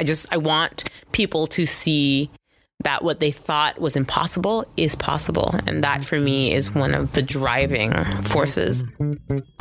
I just I want people to see that what they thought was impossible is possible. And that for me is one of the driving forces.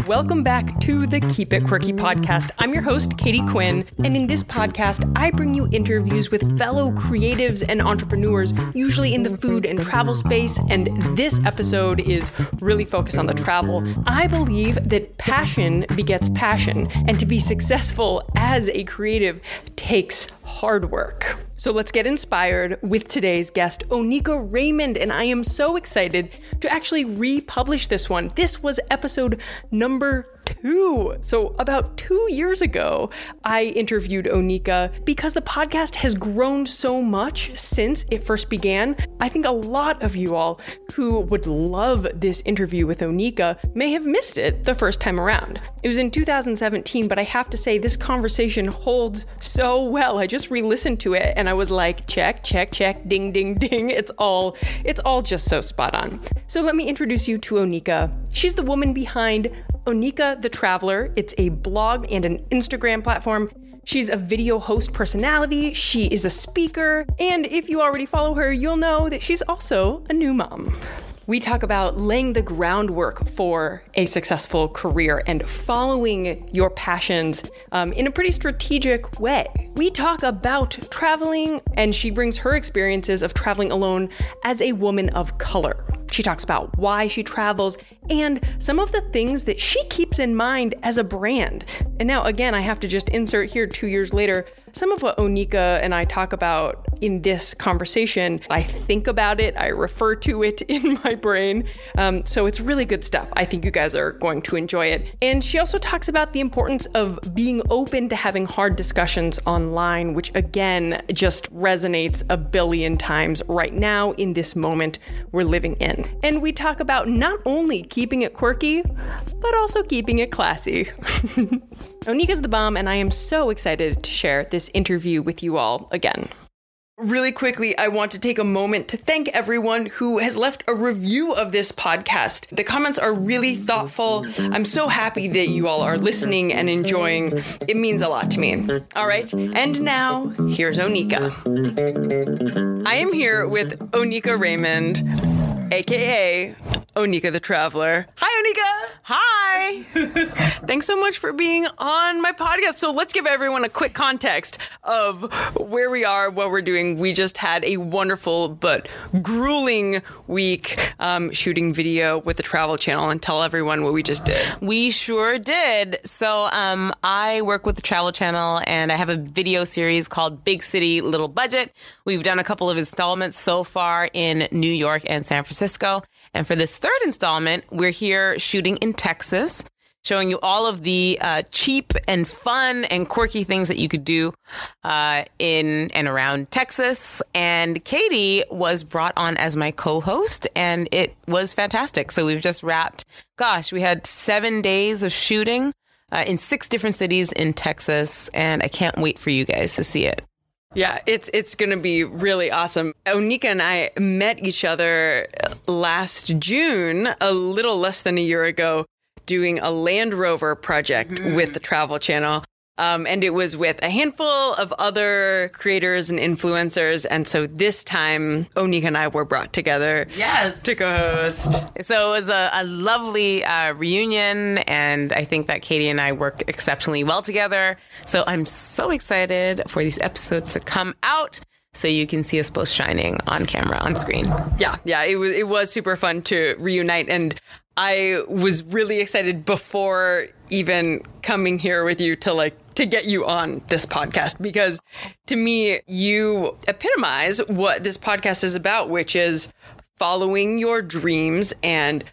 Welcome back to the Keep It Quirky podcast. I'm your host, Katie Quinn. And in this podcast, I bring you interviews with fellow creatives and entrepreneurs, usually in the food and travel space. And this episode is really focused on the travel. I believe that passion begets passion. And to be successful as a creative takes hard work. So let's get inspired with today's guest, Onika Raymond, and I am so excited to actually republish this one. This was episode number two. So, about two years ago, I interviewed Onika because the podcast has grown so much since it first began. I think a lot of you all who would love this interview with Onika may have missed it the first time around. It was in 2017, but I have to say, this conversation holds so well. I just re listened to it and I was like, check, check, check, ding, ding, ding. It's all, it's all just so spot on. So, let me introduce you to Onika. She's the woman behind Onika the Traveler. It's a blog and an Instagram platform. She's a video host personality, she is a speaker, and if you already follow her, you'll know that she's also a new mom. We talk about laying the groundwork for a successful career and following your passions um, in a pretty strategic way. We talk about traveling, and she brings her experiences of traveling alone as a woman of color. She talks about why she travels and some of the things that she keeps in mind as a brand. And now, again, I have to just insert here two years later some of what Onika and I talk about in this conversation, I think about it, I refer to it in my brain. Um, so it's really good stuff. I think you guys are going to enjoy it. And she also talks about the importance of being open to having hard discussions online, which again just resonates a billion times right now in this moment we're living in. And we talk about not only keeping it quirky, but also keeping it classy. Onika's the bomb, and I am so excited to share this interview with you all again. Really quickly, I want to take a moment to thank everyone who has left a review of this podcast. The comments are really thoughtful. I'm so happy that you all are listening and enjoying. It means a lot to me. All right, and now here's Onika. I am here with Onika Raymond, aka Onika the Traveler. Hi, Onika. Hi. Thanks so much for being on my podcast. So let's give everyone a quick context of where we are, what we're doing. We just had a wonderful but grueling week um, shooting video with the Travel Channel, and tell everyone what we just did. We sure did. So, um, I work with the Travel Channel and I have a video series called Big City, Little Budget. We've done a couple of installments so far in New York and San Francisco. And for this third installment, we're here shooting in Texas, showing you all of the uh, cheap and fun and quirky things that you could do uh, in and around Texas. And Katie was brought on as my co host, and it was fantastic. So we've just wrapped, gosh, we had seven days of shooting. Uh, in six different cities in Texas, and I can't wait for you guys to see it. Yeah, it's it's going to be really awesome. Onika and I met each other last June, a little less than a year ago, doing a Land Rover project mm-hmm. with the Travel Channel. Um, and it was with a handful of other creators and influencers. And so this time, Onika and I were brought together yes. to co-host. So it was a, a lovely uh, reunion, and I think that Katie and I work exceptionally well together. So I'm so excited for these episodes to come out so you can see us both shining on camera on screen. Yeah, yeah, it was it was super fun to reunite and I was really excited before even coming here with you to like to get you on this podcast because to me you epitomize what this podcast is about which is following your dreams and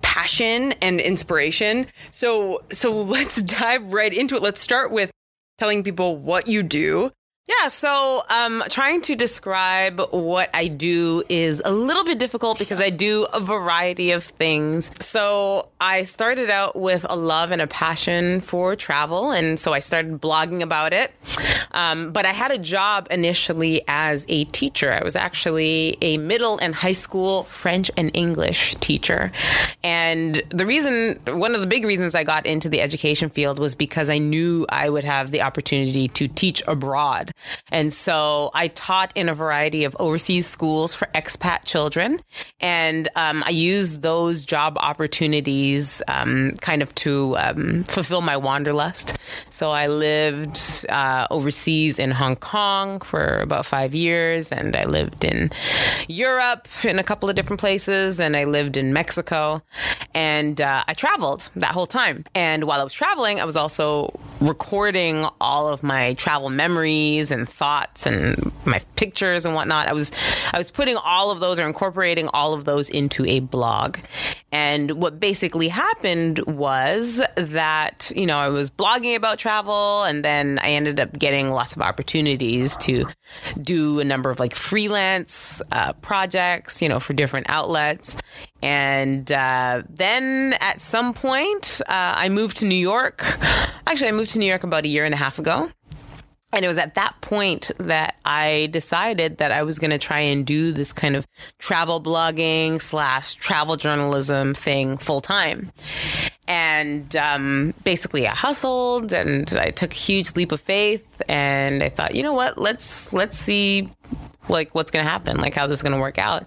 passion and inspiration. So so let's dive right into it. Let's start with telling people what you do yeah, so um, trying to describe what I do is a little bit difficult because I do a variety of things. So I started out with a love and a passion for travel, and so I started blogging about it. Um, but I had a job initially as a teacher. I was actually a middle and high school French and English teacher. And the reason, one of the big reasons I got into the education field was because I knew I would have the opportunity to teach abroad. And so I taught in a variety of overseas schools for expat children. And um, I used those job opportunities um, kind of to um, fulfill my wanderlust. So I lived uh, overseas in Hong Kong for about five years, and I lived in Europe in a couple of different places, and I lived in Mexico, and uh, I traveled that whole time. And while I was traveling, I was also recording all of my travel memories and thoughts and my pictures and whatnot. I was I was putting all of those or incorporating all of those into a blog. And what basically happened was that, you know, I was blogging about travel and then I ended up getting lots of opportunities to do a number of like freelance uh, projects, you know, for different outlets. And uh, then at some point, uh, I moved to New York. Actually, I moved to New York about a year and a half ago. And it was at that point that I decided that I was going to try and do this kind of travel blogging slash travel journalism thing full time. And um, basically, I hustled and I took a huge leap of faith. And I thought, you know what? Let's let's see like what's going to happen, like how this is going to work out.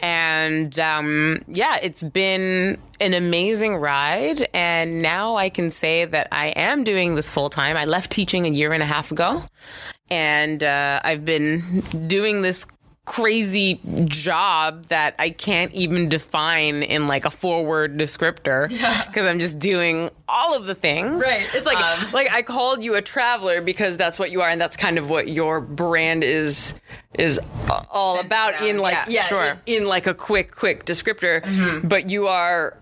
And um, yeah, it's been an amazing ride. And now I can say that I am doing this full time. I left teaching a year and a half ago. And uh, I've been doing this crazy job that I can't even define in like a four word descriptor because yeah. I'm just doing all of the things. Right. It's like um, like I called you a traveler because that's what you are and that's kind of what your brand is is all about in like yeah, yeah sure. in, in, like a quick quick descriptor mm-hmm. but you are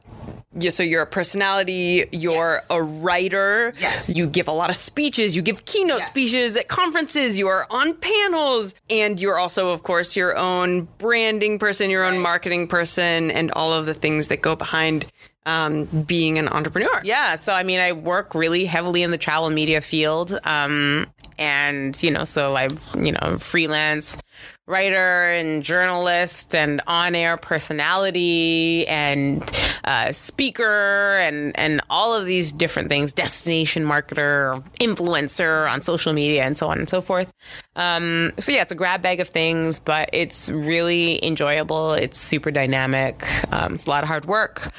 yeah, so you're a personality, you're yes. a writer. Yes. You give a lot of speeches, you give keynote yes. speeches at conferences, you are on panels, and you're also, of course, your own branding person, your own marketing person, and all of the things that go behind um, being an entrepreneur. Yeah. So, I mean, I work really heavily in the travel media field. Um, and, you know, so I, you know, freelance writer and journalist and on-air personality and uh, speaker and and all of these different things destination marketer influencer on social media and so on and so forth. Um, so yeah it's a grab bag of things but it's really enjoyable. It's super dynamic. Um, it's a lot of hard work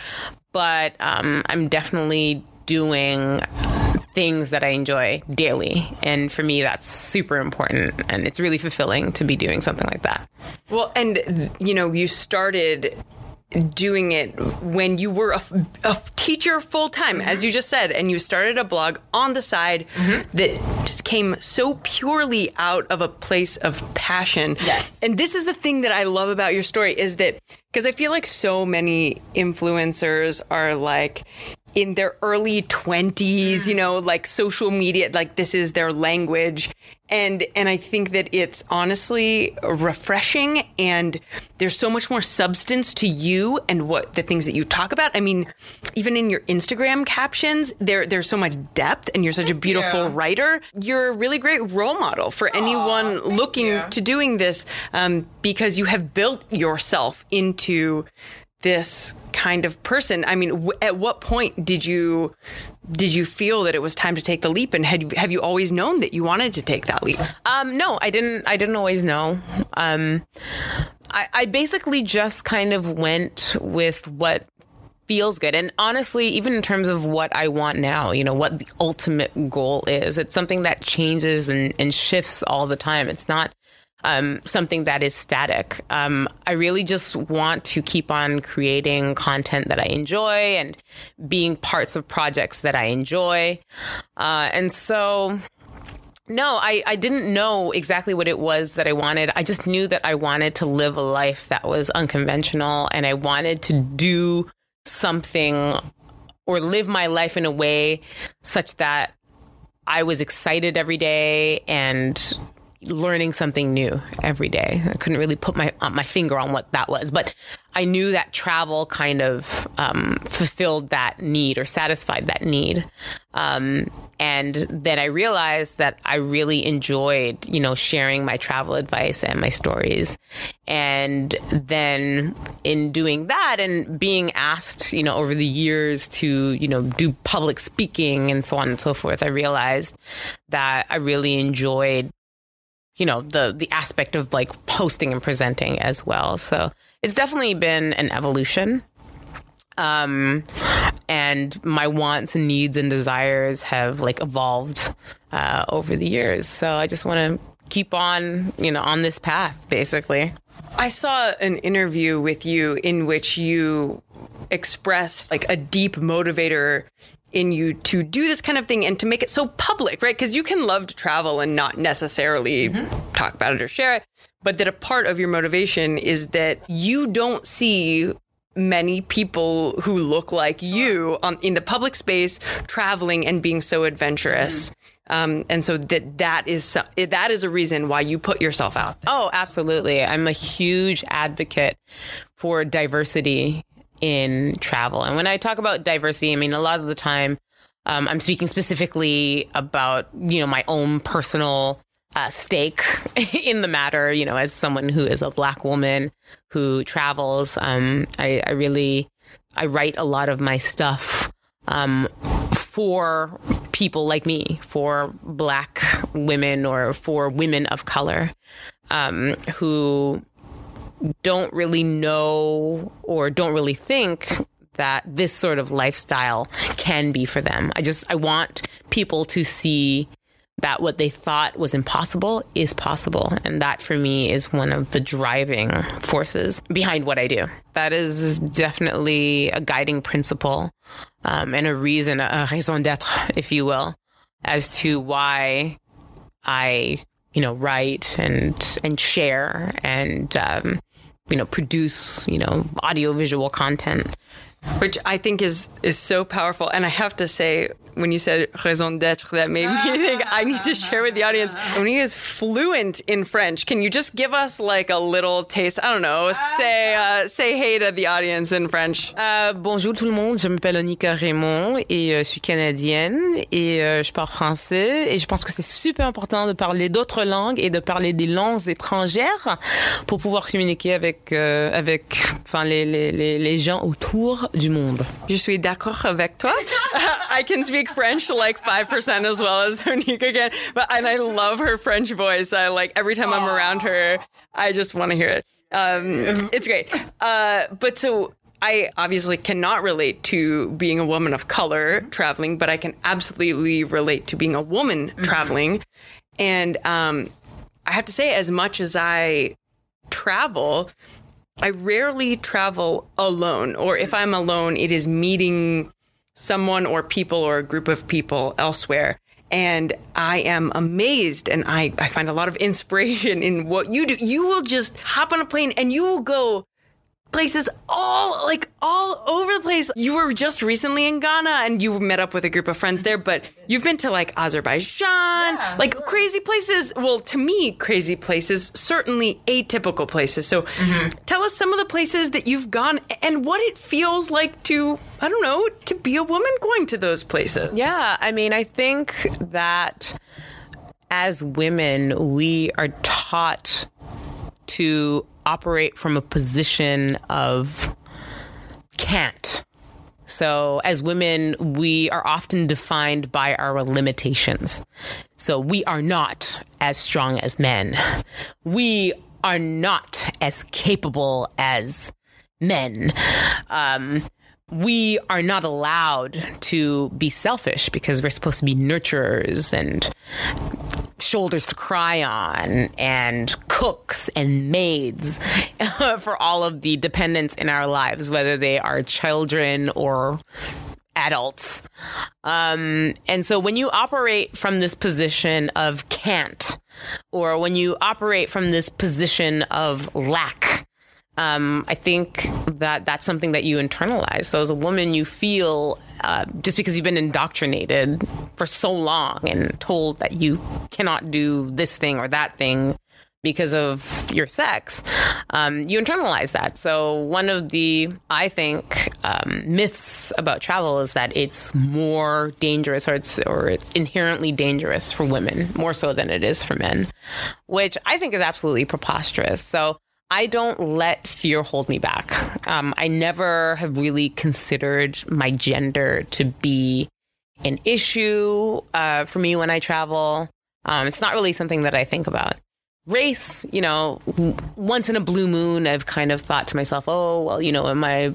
but um, i'm definitely doing things that I enjoy daily. And for me, that's super important. And it's really fulfilling to be doing something like that. Well, and, you know, you started doing it when you were a, a teacher full time, mm-hmm. as you just said, and you started a blog on the side mm-hmm. that just came so purely out of a place of passion. Yes. And this is the thing that I love about your story is that because I feel like so many influencers are like, in their early 20s, you know, like social media, like this is their language. And and I think that it's honestly refreshing and there's so much more substance to you and what the things that you talk about. I mean, even in your Instagram captions, there there's so much depth and you're such a beautiful writer. You're a really great role model for Aww, anyone looking you. to doing this um, because you have built yourself into this kind of person. I mean, w- at what point did you did you feel that it was time to take the leap? And had have you always known that you wanted to take that leap? Um, no, I didn't. I didn't always know. Um, I, I basically just kind of went with what feels good. And honestly, even in terms of what I want now, you know, what the ultimate goal is, it's something that changes and, and shifts all the time. It's not um, something that is static. Um, I really just want to keep on creating content that I enjoy and being parts of projects that I enjoy. Uh, and so, no, I, I didn't know exactly what it was that I wanted. I just knew that I wanted to live a life that was unconventional and I wanted to do something or live my life in a way such that I was excited every day and learning something new every day. I couldn't really put my uh, my finger on what that was, but I knew that travel kind of um, fulfilled that need or satisfied that need. Um, and then I realized that I really enjoyed, you know, sharing my travel advice and my stories. And then in doing that and being asked, you know, over the years to, you know, do public speaking and so on and so forth, I realized that I really enjoyed you know the the aspect of like posting and presenting as well. So it's definitely been an evolution. Um and my wants and needs and desires have like evolved uh, over the years. So i just want to keep on you know on this path basically. I saw an interview with you in which you expressed like a deep motivator in you to do this kind of thing and to make it so public, right? Because you can love to travel and not necessarily mm-hmm. talk about it or share it, but that a part of your motivation is that you don't see many people who look like you on, in the public space traveling and being so adventurous. Mm-hmm. Um, and so that that is that is a reason why you put yourself out. There. Oh, absolutely! I'm a huge advocate for diversity in travel. And when I talk about diversity, I mean, a lot of the time, um, I'm speaking specifically about, you know, my own personal uh, stake in the matter, you know, as someone who is a black woman who travels. Um, I, I, really, I write a lot of my stuff um, for people like me, for black women or for women of color um, who don't really know or don't really think that this sort of lifestyle can be for them. I just, I want people to see that what they thought was impossible is possible. And that for me is one of the driving forces behind what I do. That is definitely a guiding principle um, and a reason, a raison d'etre, if you will, as to why I, you know, write and, and share and, um, you know, produce, you know, audio visual content. Which I think is is so powerful. And I have to say, when you said raison d'être, that made me think I need to share with the audience. When he is fluent in French, can you just give us like a little taste? I don't know. Say uh, say hey to the audience in French. Uh, bonjour tout le monde. Je m'appelle Onika Raymond et euh, je suis canadienne et euh, je parle français et je pense que c'est super important de parler d'autres langues et de parler des langues étrangères pour pouvoir communiquer avec euh, avec enfin les, les les gens autour du monde. Je suis d'accord avec toi. I can speak French like 5% as well as Onika can. But and I love her French voice. I like every time I'm around her, I just want to hear it. Um, it's great. Uh, but so I obviously cannot relate to being a woman of color traveling, but I can absolutely relate to being a woman mm-hmm. traveling. And um, I have to say, as much as I travel, I rarely travel alone, or if I'm alone, it is meeting someone or people or a group of people elsewhere. And I am amazed and I, I find a lot of inspiration in what you do. You will just hop on a plane and you will go places all like all over the place. You were just recently in Ghana and you met up with a group of friends there, but you've been to like Azerbaijan, yeah, like sure. crazy places. Well, to me, crazy places, certainly atypical places. So mm-hmm. tell us some of the places that you've gone and what it feels like to, I don't know, to be a woman going to those places. Yeah, I mean, I think that as women, we are taught to operate from a position of can't. So, as women, we are often defined by our limitations. So, we are not as strong as men. We are not as capable as men. Um, we are not allowed to be selfish because we're supposed to be nurturers and shoulders to cry on and cooks and maids for all of the dependents in our lives, whether they are children or adults. Um, and so when you operate from this position of can't, or when you operate from this position of lack, um, I think that that's something that you internalize. So as a woman, you feel uh, just because you've been indoctrinated for so long and told that you cannot do this thing or that thing because of your sex, um, you internalize that. So one of the, I think, um, myths about travel is that it's more dangerous or it's or it's inherently dangerous for women more so than it is for men, which I think is absolutely preposterous. So I don't let fear hold me back. Um, I never have really considered my gender to be an issue uh, for me when I travel. Um, it's not really something that I think about. Race, you know, once in a blue moon, I've kind of thought to myself, oh, well, you know, am I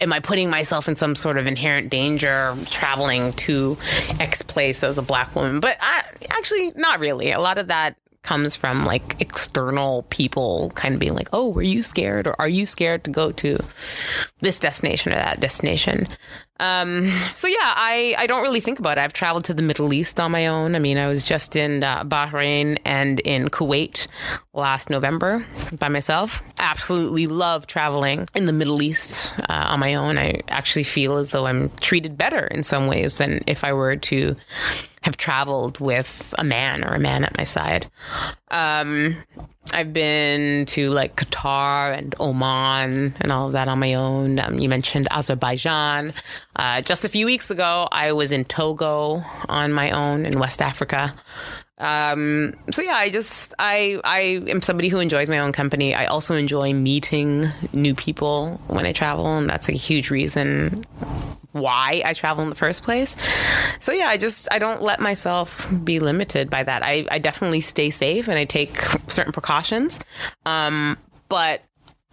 am I putting myself in some sort of inherent danger traveling to X place as a black woman? But I, actually, not really. A lot of that comes from like external people kind of being like, oh, were you scared or are you scared to go to this destination or that destination? Um, so yeah, I, I don't really think about it. I've traveled to the Middle East on my own. I mean, I was just in uh, Bahrain and in Kuwait last November by myself. Absolutely love traveling in the Middle East uh, on my own. I actually feel as though I'm treated better in some ways than if I were to have traveled with a man or a man at my side. Um, I've been to like Qatar and Oman and all of that on my own. Um, you mentioned Azerbaijan. Uh, just a few weeks ago, I was in Togo on my own in West Africa. Um, so yeah, I just I I am somebody who enjoys my own company. I also enjoy meeting new people when I travel, and that's a huge reason why I travel in the first place. So yeah, I just I don't let myself be limited by that. I, I definitely stay safe and I take certain precautions. Um, but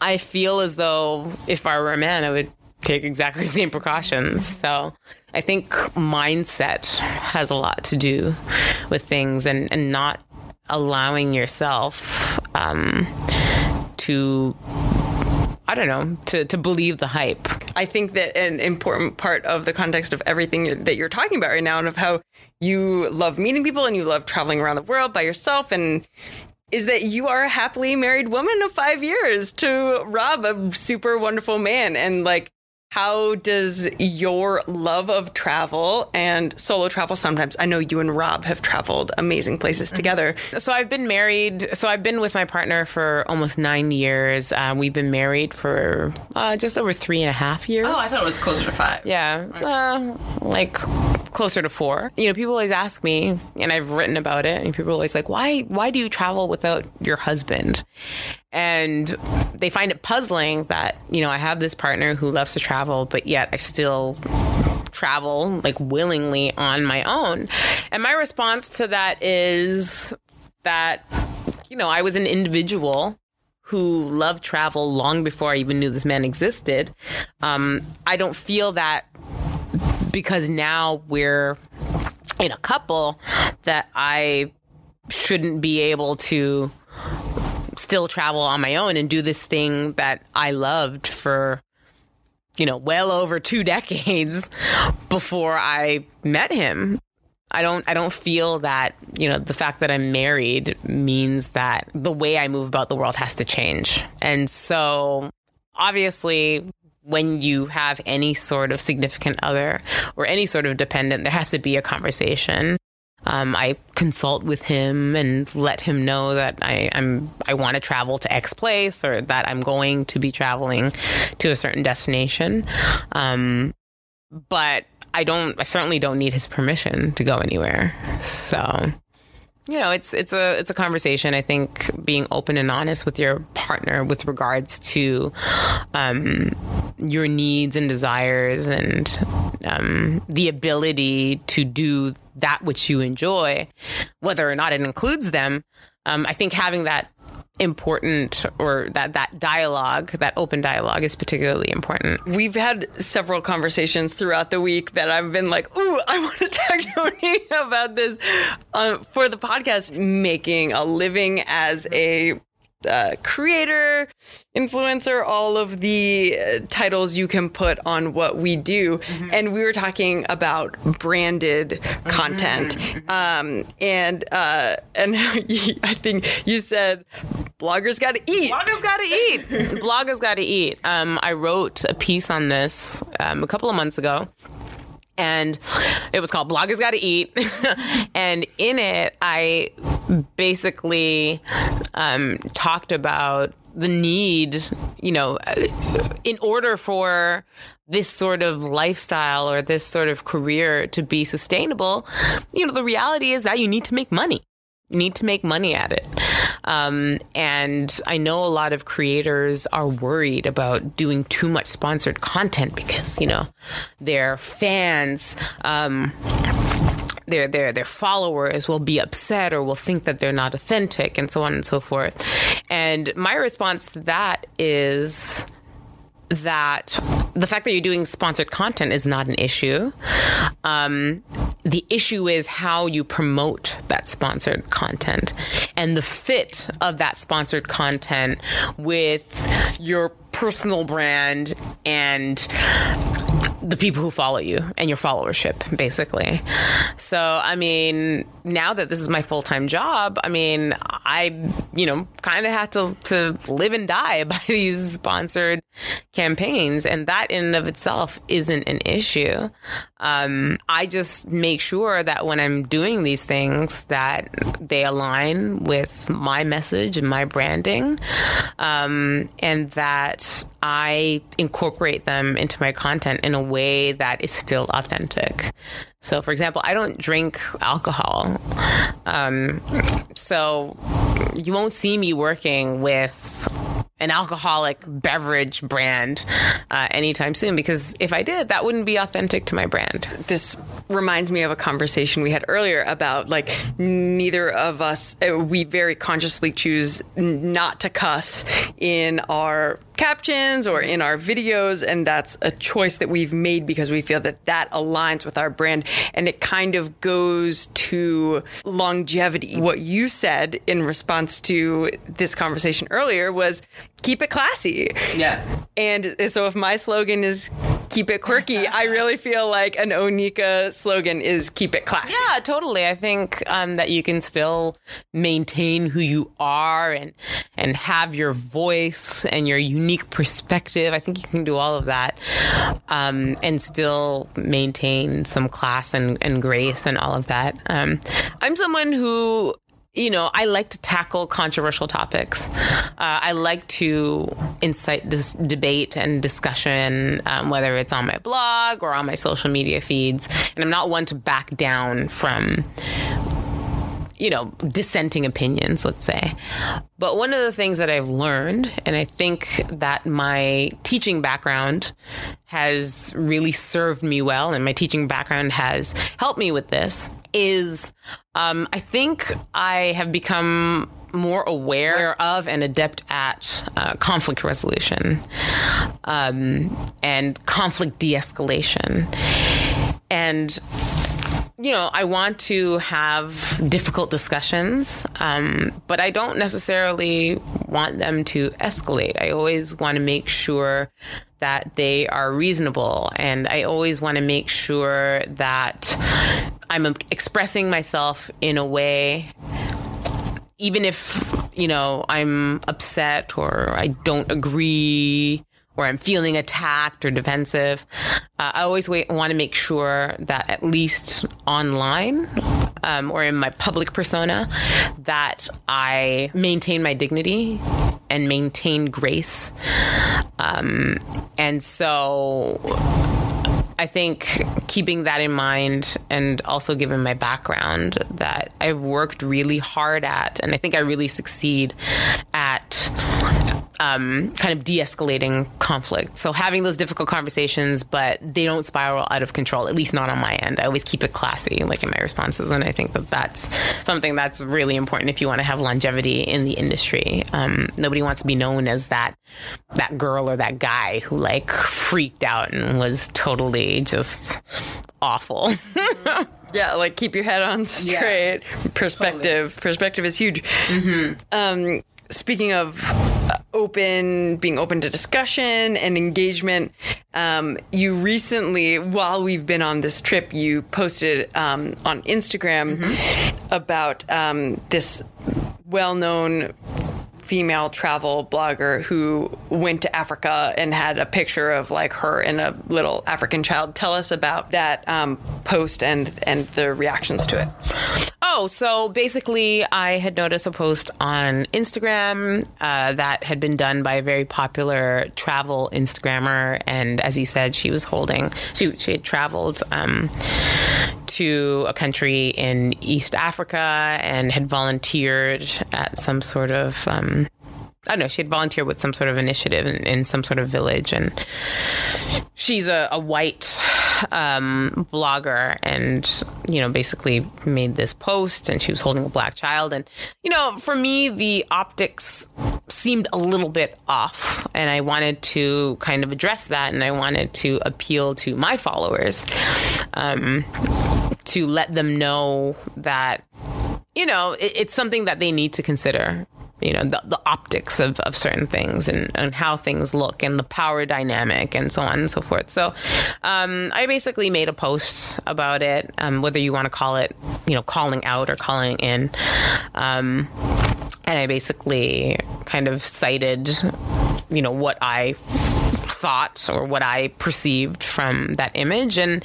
I feel as though if I were a man, I would take exactly the same precautions. So I think mindset has a lot to do with things and, and not allowing yourself um, to I don't know, to, to believe the hype. I think that an important part of the context of everything you're, that you're talking about right now and of how you love meeting people and you love traveling around the world by yourself and is that you are a happily married woman of five years to Rob, a super wonderful man. And like, how does your love of travel and solo travel sometimes i know you and rob have traveled amazing places mm-hmm. together. So i've been married so i've been with my partner for almost nine years. Uh, we've been married for uh, just over three and a half years. Oh i thought it was closer to five. Yeah uh, like closer to four. You know people always ask me and i've written about it and people are always like why why do you travel without your husband? And they find it puzzling that you know I have this partner who loves to travel, but yet I still travel like willingly on my own. And my response to that is that you know I was an individual who loved travel long before I even knew this man existed. Um, I don't feel that because now we're in a couple that I shouldn't be able to still travel on my own and do this thing that I loved for you know well over two decades before I met him. I don't I don't feel that, you know, the fact that I'm married means that the way I move about the world has to change. And so obviously when you have any sort of significant other or any sort of dependent, there has to be a conversation um, I consult with him and let him know that I, am I want to travel to X place or that I'm going to be traveling to a certain destination. Um, but I don't. I certainly don't need his permission to go anywhere. So you know, it's it's a it's a conversation. I think being open and honest with your partner with regards to um, your needs and desires and um, the ability to do that which you enjoy, whether or not it includes them. Um, I think having that important or that that dialogue that open dialogue is particularly important. We've had several conversations throughout the week that i've been like ooh i want to talk to tony about this uh, for the podcast making a living as a uh, creator, influencer, all of the uh, titles you can put on what we do. Mm-hmm. And we were talking about branded mm-hmm. content. Um, and uh, and I think you said bloggers got to eat. Bloggers got to eat. bloggers got to eat. Um, I wrote a piece on this um, a couple of months ago. And it was called Bloggers Gotta Eat. and in it, I basically um, talked about the need, you know, in order for this sort of lifestyle or this sort of career to be sustainable, you know, the reality is that you need to make money. You need to make money at it. Um, and I know a lot of creators are worried about doing too much sponsored content because, you know, their fans, um, their their their followers will be upset or will think that they're not authentic and so on and so forth. And my response to that is that the fact that you're doing sponsored content is not an issue. Um, the issue is how you promote that sponsored content and the fit of that sponsored content with your personal brand and the people who follow you and your followership, basically. So, I mean, now that this is my full time job, I mean, I, you know, kind of have to, to live and die by these sponsored campaigns. And that in and of itself isn't an issue. Um, I just make sure that when I'm doing these things, that they align with my message and my branding, um, and that I incorporate them into my content in a way that is still authentic. So, for example, I don't drink alcohol. Um, so, you won't see me working with an alcoholic beverage brand uh, anytime soon because if I did, that wouldn't be authentic to my brand. This reminds me of a conversation we had earlier about like neither of us, uh, we very consciously choose not to cuss in our captions or in our videos. And that's a choice that we've made because we feel that that aligns with our brand and it kind of goes to longevity. What you said in response to this conversation earlier was keep it classy. Yeah. And so if my slogan is keep it quirky, I really feel like an Onika slogan is keep it classy. Yeah, totally. I think um, that you can still maintain who you are and and have your voice and your unique perspective. I think you can do all of that um, and still maintain some class and, and grace and all of that. Um, I'm someone who you know, I like to tackle controversial topics. Uh, I like to incite this debate and discussion, um, whether it's on my blog or on my social media feeds. And I'm not one to back down from, you know, dissenting opinions, let's say. But one of the things that I've learned, and I think that my teaching background has really served me well, and my teaching background has helped me with this, is um, I think I have become more aware of and adept at uh, conflict resolution um, and conflict de escalation. And you know, I want to have difficult discussions, um, but I don't necessarily want them to escalate. I always want to make sure that they are reasonable, and I always want to make sure that I'm expressing myself in a way, even if, you know, I'm upset or I don't agree or I'm feeling attacked or defensive. Uh, I always want to make sure that at least online um, or in my public persona, that I maintain my dignity and maintain grace. Um, and so I think keeping that in mind and also given my background that I've worked really hard at, and I think I really succeed at um, kind of de escalating conflict. So having those difficult conversations, but they don't spiral out of control, at least not on my end. I always keep it classy, like in my responses. And I think that that's something that's really important if you want to have longevity in the industry. Um, nobody wants to be known as that, that girl or that guy who like freaked out and was totally just awful. Yeah, like keep your head on straight. Yeah. Perspective. Totally. Perspective is huge. Mm-hmm. Um, speaking of open, being open to discussion and engagement. Um, you recently, while we've been on this trip, you posted um, on Instagram mm-hmm. about um, this well known female travel blogger who went to Africa and had a picture of like her and a little African child. Tell us about that um, post and and the reactions to it. Oh, so basically, I had noticed a post on Instagram uh, that had been done by a very popular travel Instagrammer, and as you said, she was holding she she had traveled. Um, to a country in East Africa and had volunteered at some sort of um, I don't know, she had volunteered with some sort of initiative in, in some sort of village. And she's a, a white um, blogger and, you know, basically made this post and she was holding a black child. And, you know, for me, the optics seemed a little bit off. And I wanted to kind of address that and I wanted to appeal to my followers um, to let them know that, you know, it, it's something that they need to consider you know the, the optics of, of certain things and, and how things look and the power dynamic and so on and so forth. So um, i basically made a post about it um, whether you want to call it you know calling out or calling in. Um, and i basically kind of cited you know what i thought or what I perceived from that image. And,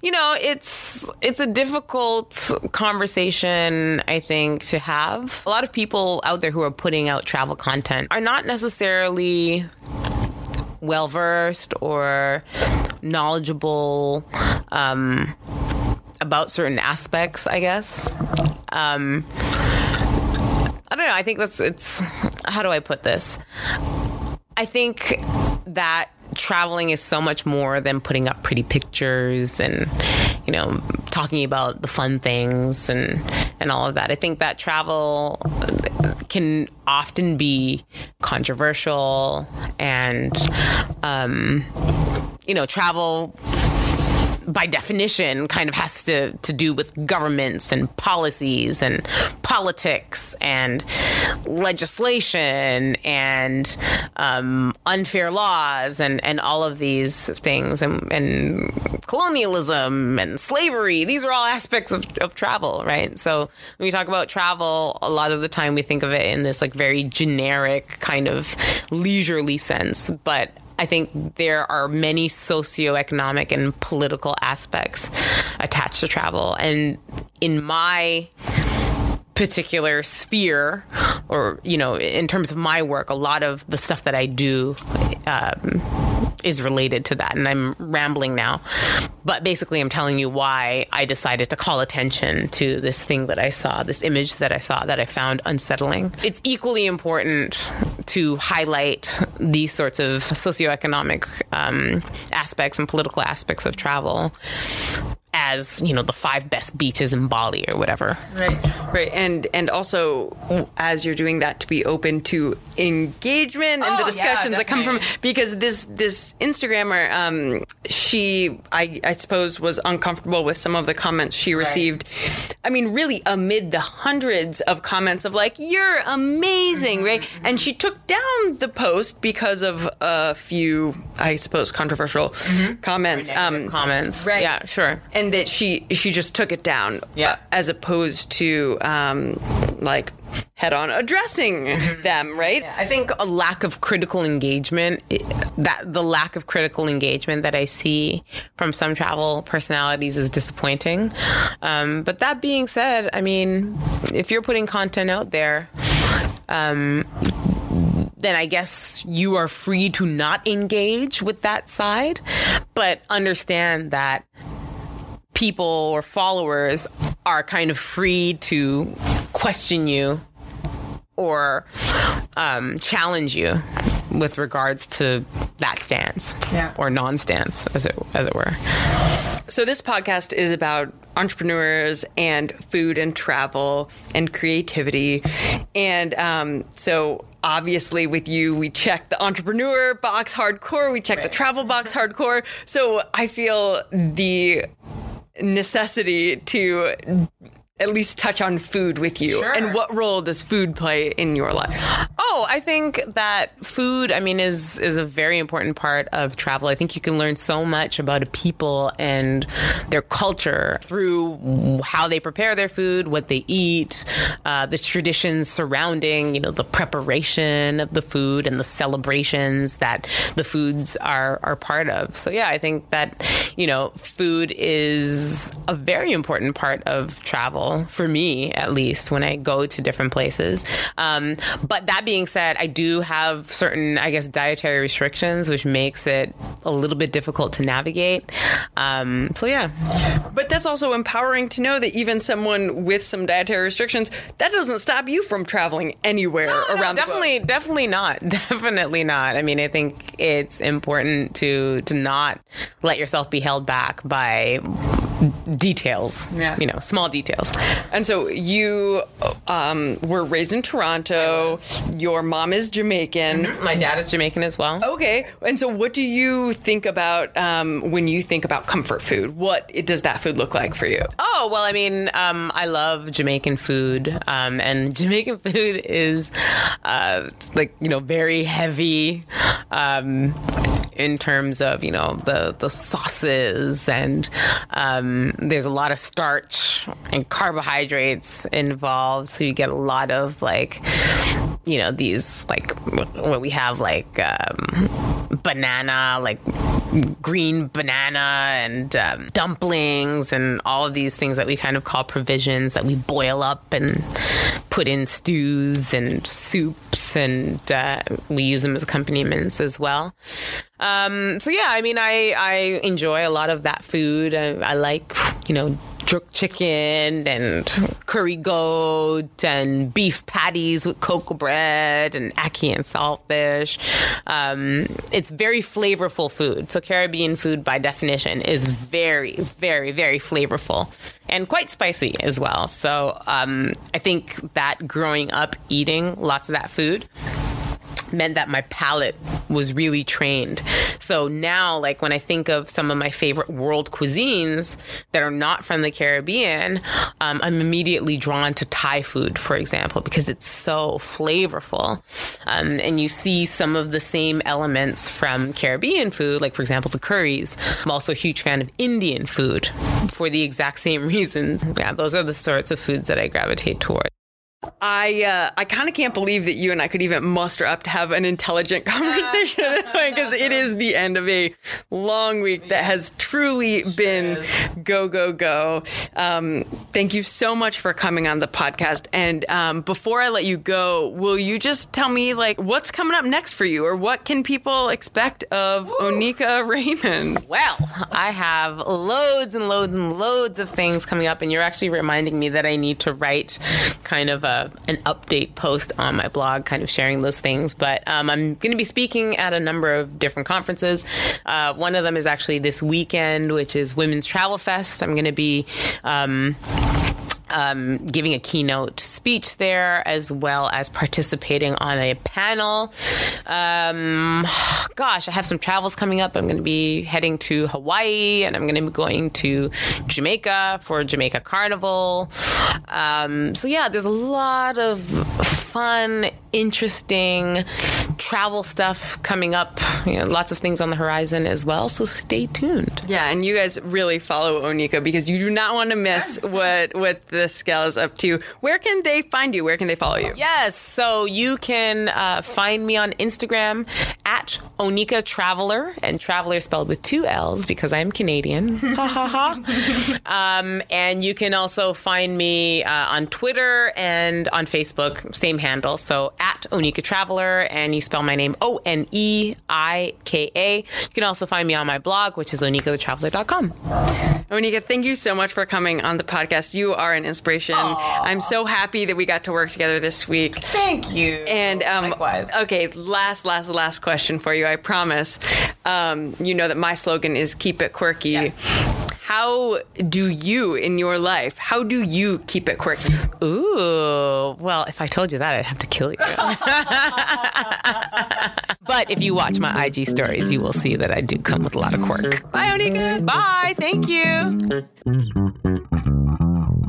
you know, it's it's a difficult conversation, I think, to have. A lot of people out there who are putting out travel content are not necessarily well versed or knowledgeable um, about certain aspects, I guess. Um, I don't know. I think that's it's. How do I put this? I think that traveling is so much more than putting up pretty pictures and you know talking about the fun things and and all of that. I think that travel can often be controversial and um, you know travel by definition kind of has to, to do with governments and policies and politics and legislation and um, unfair laws and, and all of these things and, and colonialism and slavery. These are all aspects of, of travel, right? So when we talk about travel, a lot of the time we think of it in this like very generic kind of leisurely sense. But I think there are many socioeconomic and political aspects attached to travel. And in my particular sphere, or, you know, in terms of my work, a lot of the stuff that I do um, is related to that. And I'm rambling now. But basically, I'm telling you why I decided to call attention to this thing that I saw, this image that I saw that I found unsettling. It's equally important to highlight these sorts of socioeconomic um, aspects and political aspects of travel as you know the five best beaches in Bali or whatever. Right, right, and and also as you're doing that to be open to engagement and the Oh, discussions yeah, that come from because this this Instagrammer, um, she I I suppose was uncomfortable with some of the comments she received. I mean, really amid the hundreds of comments of like you're amazing, Mm-hmm, right? And she took down the post because of a few, I suppose, controversial comments. Mm-hmm. Negative comments, right. Yeah, sure. and that she she just took it down Yeah. uh, as opposed to um like head on addressing them right I think a lack of critical engagement, that the lack of critical engagement that I see from some travel personalities is disappointing. Um, but that being said, I mean, if you're putting content out there, um, then I guess you are free to not engage with that side, but understand that people or followers are kind of free to question you or um, challenge you with regards to that stance Yeah. or non-stance, as it as it were. so this podcast is about entrepreneurs and food and travel and creativity and um so obviously with you we check the entrepreneur box hardcore we check the travel box hardcore so i feel the necessity to at least touch on food with you Sure. and what role does food play in your life Oh I think that food, I mean, is is a very important part of travel. I think you can learn so much about a people and their culture through how they prepare their food, what they eat, uh, the traditions surrounding, you know, the preparation of the food and the celebrations that the foods are are part of. So yeah, I think that you know, food is a very important part of travel for me, at least when I go to different places. Um, but that being said, I do have certain, I guess, dietary restrictions, which makes it a little bit difficult to navigate. Um, so yeah. But that's also empowering to know that even someone with some dietary restrictions, that doesn't stop you from traveling anywhere No, no, around definitely, the globe. definitely not. Definitely not. I mean, I think it's important to to not let yourself be held back by details. Yeah. You know, small details. And so you um, were raised in Toronto. Your mom is Jamaican. My dad is Jamaican as well. Okay. And so, what do you think about um, when you think about comfort food? What does that food look like for you? Oh well, I mean, um, I love Jamaican food, um, and Jamaican food is uh, like you know very heavy um, in terms of you know the the sauces, and um, there's a lot of starch and carbohydrates involved, so you get a lot of like you know these like what we have like um, banana like green banana and um, dumplings and all of these things that we kind of call provisions that we boil up and put in stews and soups and uh, we use them as accompaniments as well. Um, so yeah i mean i i enjoy a lot of that food. I, I like you know jerk chicken and curry goat and beef patties with cocoa bread and ackee and saltfish. Um, it's very flavorful food. So Caribbean food, by definition, is very, very, very flavorful and quite spicy as well. So um, I think that growing up eating lots of that food meant that my palate was really trained. So now, like when I think of some of my favorite world cuisines that are not from the Caribbean, um, I'm immediately drawn to Thai food, for example, because it's so flavorful. Um, and you see some of the same elements from Caribbean food, like for example, the curries. I'm also a huge fan of Indian food for the exact same reasons. Yeah, those are the sorts of foods that I gravitate toward. I uh, I kind of can't believe that you and I could even muster up to have an intelligent conversation because it is the end of a long week that has truly been go go go. Um, thank you so much for coming on the podcast. And um, before I let you go, will you just tell me like what's coming up next for you, or what can people expect of Oneika Raymond? Well, I have loads and loads and loads of things coming up, and you're actually reminding me that I need to write kind of a, an update post on my blog, kind of sharing those things. But um, I'm going to be speaking at a number of different conferences. Uh, one of them is actually this weekend, which is Women's Travel Fest. I'm going to be. Um, um, giving a keynote speech there, as well as participating on a panel. Um, gosh, I have some travels coming up. I'm going to be heading to Hawaii, and I'm going to be going to Jamaica for Jamaica Carnival. Um, so yeah, there's a lot of fun, interesting travel stuff coming up. You know, lots of things on the horizon as well. So stay tuned. Yeah, and you guys really follow Oneika because you do not want to miss what what this gal is up to. Where can they find you? Where can they follow you? Yes, so you can uh, find me on Instagram at Oneika Traveller, and Traveller spelled with two L's because I'm Canadian. ha ha ha. Um, and you can also find me uh, on Twitter and on Facebook, same handle. So at Oneika Traveller, and you spell my name O N E I K A. You can also find me on my blog, which is oneikathetraveller.com. Oneika, thank you so much for coming on the podcast. You are an inspiration. I'm so happy that we got to work together this week. Thank you. And um, Likewise. okay, last, last, last question for you. I promise. Um, you know that my slogan is "Keep it quirky." Yes. How do you in your life? How do you keep it quirky? Ooh, well, if I told you that, I'd have to kill you. but if you watch my IG stories, you will see that I do come with a lot of quirk. Bye, Oneika. Bye. Thank you.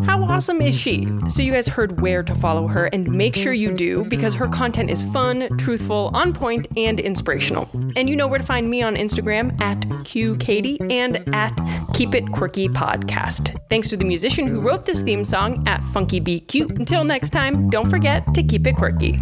How awesome is she? So, you guys heard where to follow her, and make sure you do because her content is fun, truthful, on point, and inspirational. And you know where to find me on Instagram at QKatie and at Keep It Quirky Podcast. Thanks to the musician who wrote this theme song at Funky Cute. Until next time, don't forget to keep it quirky.